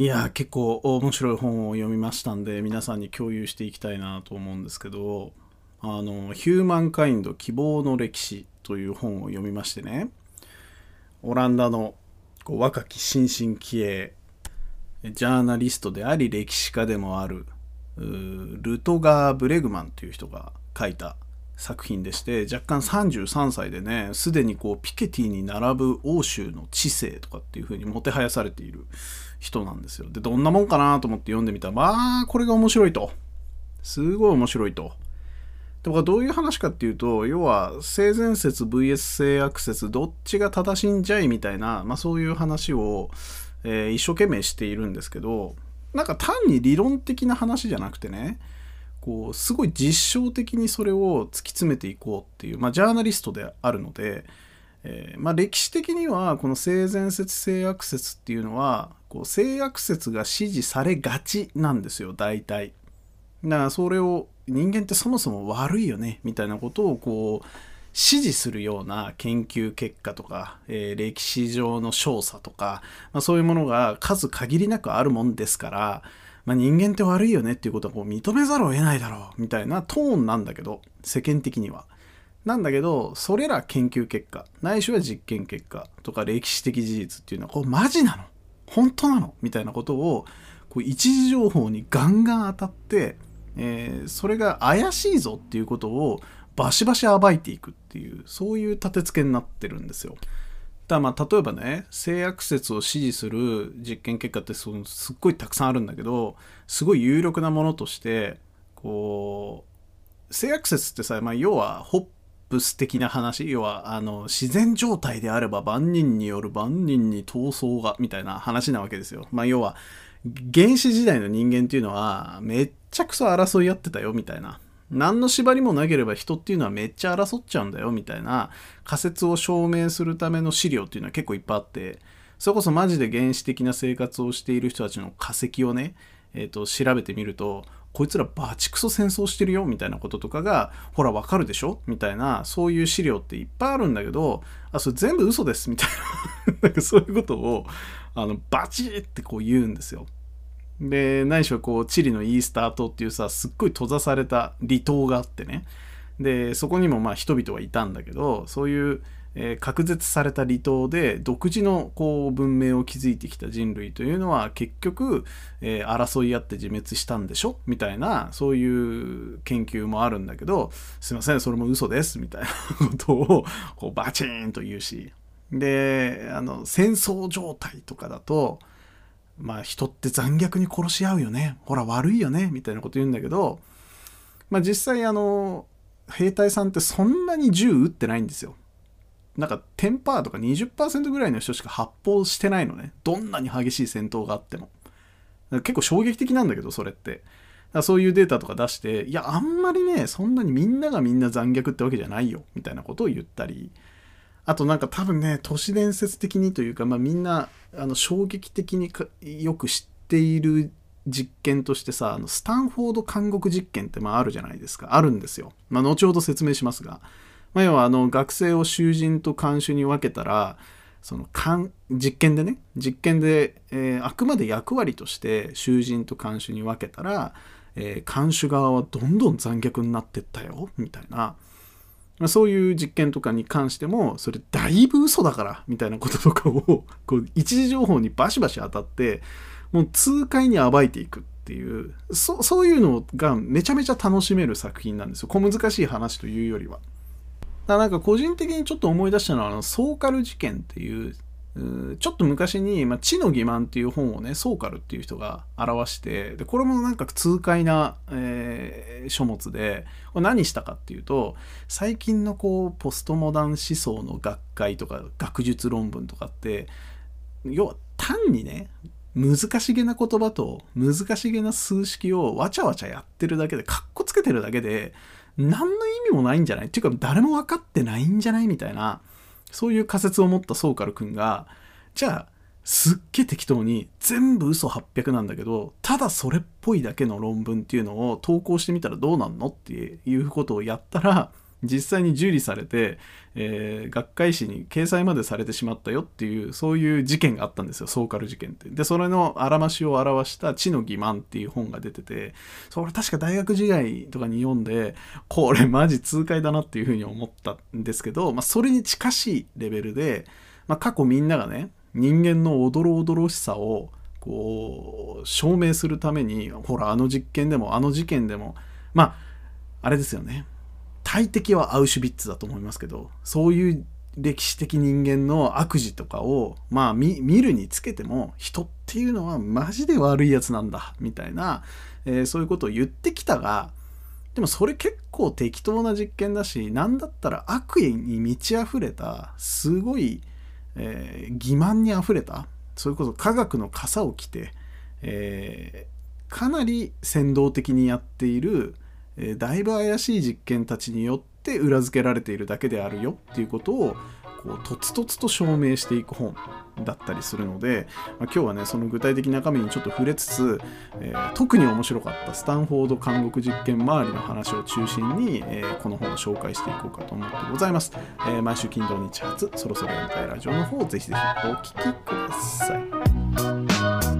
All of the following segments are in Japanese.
いや結構面白い本を読みましたんで皆さんに共有していきたいなと思うんですけどあの「ヒューマンカインド希望の歴史」という本を読みましてねオランダのこう若き新進気鋭ジャーナリストであり歴史家でもあるルトガー・ブレグマンという人が書いた作品でして若干33歳でねすでにこうピケティに並ぶ欧州の知性とかっていう風にもてはやされている人なんですよ。でどんなもんかなと思って読んでみたらまあこれが面白いと。すごい面白いと。でもどういう話かっていうと要は性善説 VS 性悪説どっちが正しいんじゃいみたいな、まあ、そういう話を、えー、一生懸命しているんですけどなんか単に理論的な話じゃなくてねこうすごい実証的にそれを突き詰めていこうっていう、まあ、ジャーナリストであるので、えー、まあ、歴史的にはこの性善説性悪説っていうのはこう性悪説が支持されがちなんですよ大体。だからそれを人間ってそもそも悪いよねみたいなことをこう支持するような研究結果とか、えー、歴史上の調査とか、まあ、そういうものが数限りなくあるもんですから、まあ、人間って悪いよねっていうことはこう認めざるを得ないだろうみたいなトーンなんだけど世間的には。なんだけどそれら研究結果ないしは実験結果とか歴史的事実っていうのはこうマジなの本当なのみたいなことをこう一時情報にガンガン当たって、えー、それが怪しいぞっていうことをバシバシ暴いていくっていうそういう立て付けになってるんですよ。だまあ例えばね性悪説を支持する実験結果ってすっごいたくさんあるんだけどすごい有力なものとしてこう性悪説ってさ、まあ、要はホップス的な話要はあの自然状態であれば万人による万人に闘争がみたいな話なわけですよ。まあ、要は原始時代の人間っていうのはめっちゃくそ争い合ってたよみたいな何の縛りもなければ人っていうのはめっちゃ争っちゃうんだよみたいな仮説を証明するための資料っていうのは結構いっぱいあってそれこそマジで原始的な生活をしている人たちの化石をね、えーと、調べてみるとこいつらバチクソ戦争してるよみたいなこととかがほらわかるでしょ？みたいなそういう資料っていっぱいあるんだけどあそれ全部嘘ですみたいな なんかそういうことをあのバチってこう言うんですよ。で、何しろこう、チリのイースター島っていうさ、すっごい閉ざされた離島があってね。で、そこにもまあ人々はいたんだけど、そういう、えー、隔絶された離島で独自のこう文明を築いてきた人類というのは結局、えー、争い合って自滅したんでしょ？みたいなそういう研究もあるんだけどすいませんそれも嘘ですみたいなことをこうバチーンと言うしであの戦争状態とかだとまあ人って残虐に殺し合うよねほら悪いよねみたいなこと言うんだけど、まあ、実際あの兵隊さんってそんなに銃撃ってないんですよ。なんか10%とか20%ぐらいの人しか発砲してないのね。どんなに激しい戦闘があっても。結構衝撃的なんだけど、それって。だそういうデータとか出して、いや、あんまりね、そんなにみんながみんな残虐ってわけじゃないよ、みたいなことを言ったり、あとなんか多分ね、都市伝説的にというか、まあ、みんなあの衝撃的によく知っている実験としてさ、あのスタンフォード監獄実験ってまああるじゃないですか。あるんですよ。まあ、後ほど説明しますが。まあ、要はあの学生を囚人と看守に分けたら、その実験でね、実験で、えー、あくまで役割として囚人と看守に分けたら、えー、看守側はどんどん残虐になってったよ、みたいな。そういう実験とかに関してもそれだいぶ嘘だからみたいなこととかを こう一時情報にバシバシ当たってもう痛快に暴いていくっていうそそういうのがめちゃめちゃ楽しめる作品なんですよ小難しい話というよりは。だなんか個人的にちょっと思い出したのはあのソーカル事件っていうちょっと昔に「まあ、知の欺瞞」っていう本をねソーカルっていう人が表してでこれもなんか痛快な、えー、書物でこれ何したかっていうと最近のこうポストモダン思想の学会とか学術論文とかって要は単にね難しげな言葉と難しげな数式をわちゃわちゃやってるだけでかっこつけてるだけで何の意味もないんじゃない？っていうか誰も分かってないんじゃない？みたいなそういう仮説を持ったソーカル君が、じゃあ、すっげえ適当に全部嘘800なんだけど、ただそれっぽいだけの論文っていうのを投稿してみたらどうなんのっていうことをやったら、実際に受理されて、えー、学会誌に掲載までされてしまったよっていうそういう事件があったんですよソーカル事件って。でそれのあらましを表した「知の欺瞞」っていう本が出ててそれ確か大学時代とかに読んでこれマジ痛快だなっていうふうに思ったんですけど、まあ、それに近しいレベルで、まあ、過去みんながね人間のおどろおどろしさをこう証明するためにほらあの実験でもあの事件でもまああれですよね。大敵はアウシュビッツだと思いますけどそういう歴史的人間の悪事とかをまあ見るにつけても人っていうのはマジで悪いやつなんだみたいな、えー、そういうことを言ってきたがでもそれ結構適当な実験だし何だったら悪意に満ち溢れたすごい、えー、欺瞞に溢れたそれこそ科学の傘を着て、えー、かなり先導的にやっている、だいぶ怪しい実験たちによって裏付けられているだけであるよっていうことをこうとつとつと証明していく本だったりするので、まあ、今日はねその具体的な中身にちょっと触れつつ、えー、特に面白かったスタンフォード監獄実験周りの話を中心に、えー、この本を紹介していこうかと思ってございます、えー、毎週金土日発そろそろやりたいラジオの方をぜひぜひお聴きください。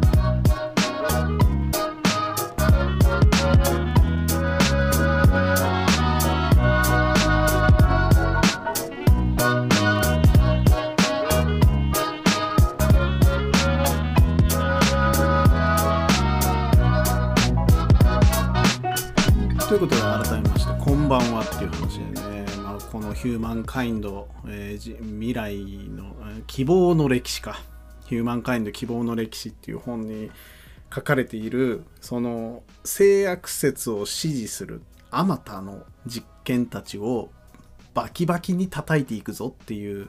ということで改めましてこんばんはっていう話でね、まあ、このヒューマンカインド、えー、未来の希望の歴史かヒューマンカインド希望の歴史っていう本に書かれているその性悪説を支持するあまたの実験たちをバキバキに叩いていくぞっていう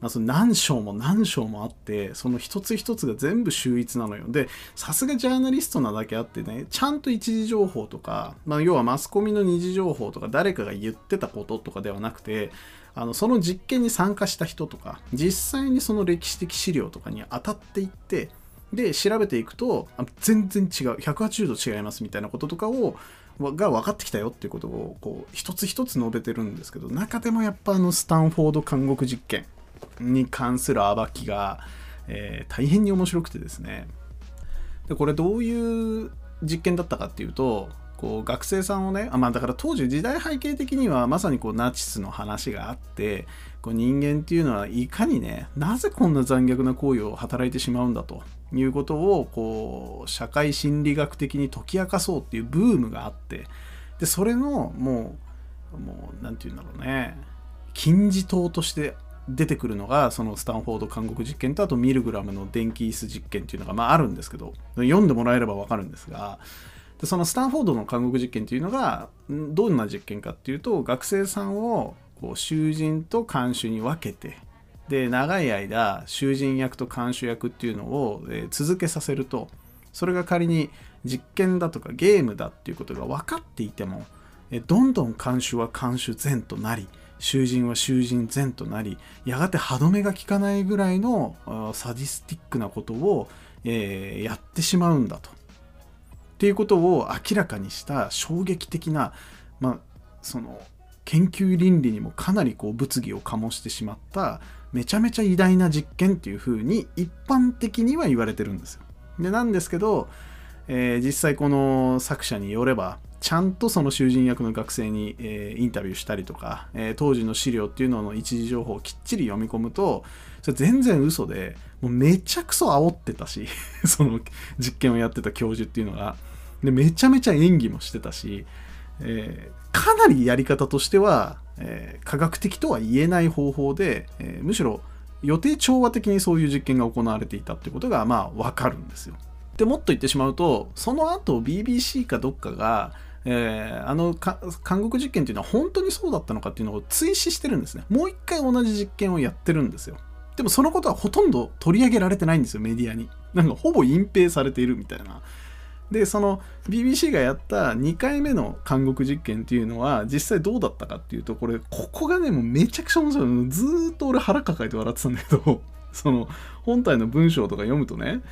まあ、その何章も何章もあってその一つ一つが全部秀逸なのよ。でさすがジャーナリストなだけあってねちゃんと一時情報とか、まあ、要はマスコミの二次情報とか誰かが言ってたこととかではなくてあのその実験に参加した人とか実際にその歴史的資料とかに当たっていってで調べていくと全然違う180度違いますみたいなこととかをが分かってきたよっていうことをこう一つ一つ述べてるんですけど中でもやっぱあのスタンフォード監獄実験。に関する暴きが、えー、大変に面白くてですね。でこれどういう実験だったかっていうとこう学生さんをねあまあだから当時時代背景的にはまさにこうナチスの話があってこう人間っていうのはいかにねなぜこんな残虐な行為を働いてしまうんだということをこう社会心理学的に解き明かそうっていうブームがあってでそれのもうもう何て言うんだろうね金字塔として出てくるのがそのスタンフォード監獄実験とあとミルグラムの電気椅子実験っていうのがまああるんですけど読んでもらえればわかるんですがでそのスタンフォードの監獄実験っていうのがどんな実験かっていうと学生さんをこう囚人と看守に分けてで長い間囚人役と看守役っていうのを、え、続けさせるとそれが仮に実験だとかゲームだっていうことが分かっていても、どんどん看守は看守前となり囚人は囚人前となりやがて歯止めが効かないぐらいのサディスティックなことを、えー、やってしまうんだと。っていうことを明らかにした衝撃的な、まあ、その研究倫理にもかなりこう物議を醸してしまっためちゃめちゃ偉大な実験っていうふうに一般的には言われてるんですよ。でなんですけど、えー、実際この作者によればちゃんとその囚人役の学生に、えー、インタビューしたりとか、えー、当時の資料っていうのの一時情報をきっちり読み込むとそれ全然嘘でもうめちゃくそ煽ってたし その実験をやってた教授っていうのがでめちゃめちゃ演技もしてたし、えー、かなりやり方としては、え科学的とは言えない方法で、えむしろ予定調和的にそういう実験が行われていたってことがまあわかるんですよ。でもっと言ってしまうとその後 BBC かどっかがえー、あの韓国実験っていうのは本当にそうだったのかっていうのを追試してるんですね。もう一回同じ実験をやってるんですよ。でもそのことはほとんど取り上げられてないんですよ、メディアに。なんかほぼ隠蔽されているみたいな。で、その BBC がやった2回目の韓国実験っていうのは実際どうだったかっていうと、これ、ここがね、もうめちゃくちゃ面白い。ずーっと俺腹抱えて笑ってたんだけど、その本体の文章とか読むとね、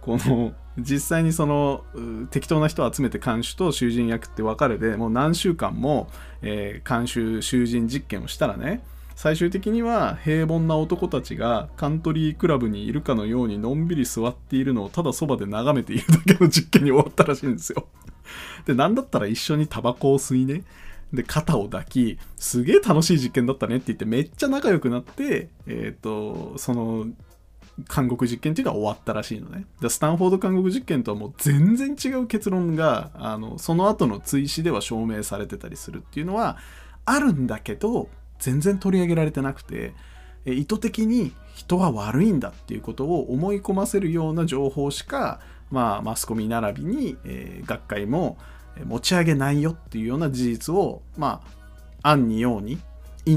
この実際にその適当な人を集めて監修と囚人役って分かれでもう何週間も、えー、監修囚人実験をしたらね最終的には平凡な男たちがカントリークラブにいるかのようにのんびり座っているのをただそばで眺めているだけの実験に終わったらしいんですよ。で、なんだったら一緒にタバコを吸いね。で、肩を抱き、すげえ楽しい実験だったねって言ってめっちゃ仲良くなって、えっ、ー、と、その監獄実験っていうのは終わったらしいのね。でスタンフォード監獄実験とはもう全然違う結論があのその後の追試では証明されてたりするっていうのはあるんだけど全然取り上げられてなくて意図的に人は悪いんだっていうことを思い込ませるような情報しか、まあ、マスコミ並びに、えー、学会も持ち上げないよっていうような事実を、まあ、暗にように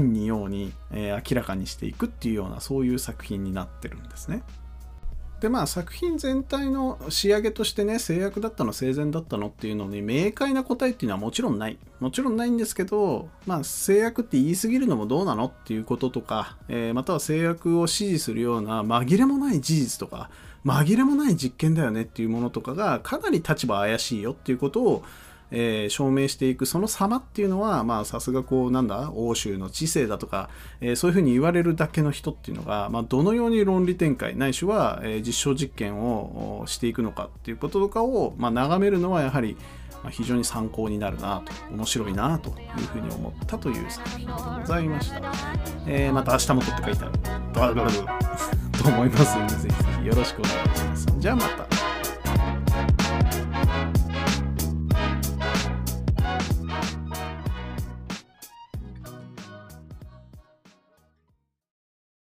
陰にように、えー、明らかにしていくっていうようなそういう作品になってるんですね。でまあ作品全体の仕上げとしてね制約だったの生前だったのっていうのに明快な答えっていうのはもちろんないもちろんないんですけどまあ制約って言い過ぎるのもどうなのっていうこととか、えー、または制約を支持するような紛れもない事実とか紛れもない実験だよねっていうものとかがかなり立場怪しいよっていうことをえー、証明していくその様っていうのはまあさすがこうなんだ欧州の知性だとか、えー、そういうふうに言われるだけの人っていうのが、まあ、どのように論理展開ないしは、えー、実証実験をしていくのかっていうこととかを、まあ、眺めるのはやはり非常に参考になるなと面白いなというふうに思ったという作品でございました、えー、また明日も撮って書いてある。と思いますのでぜひぜひよろしくお願いしますじゃあまた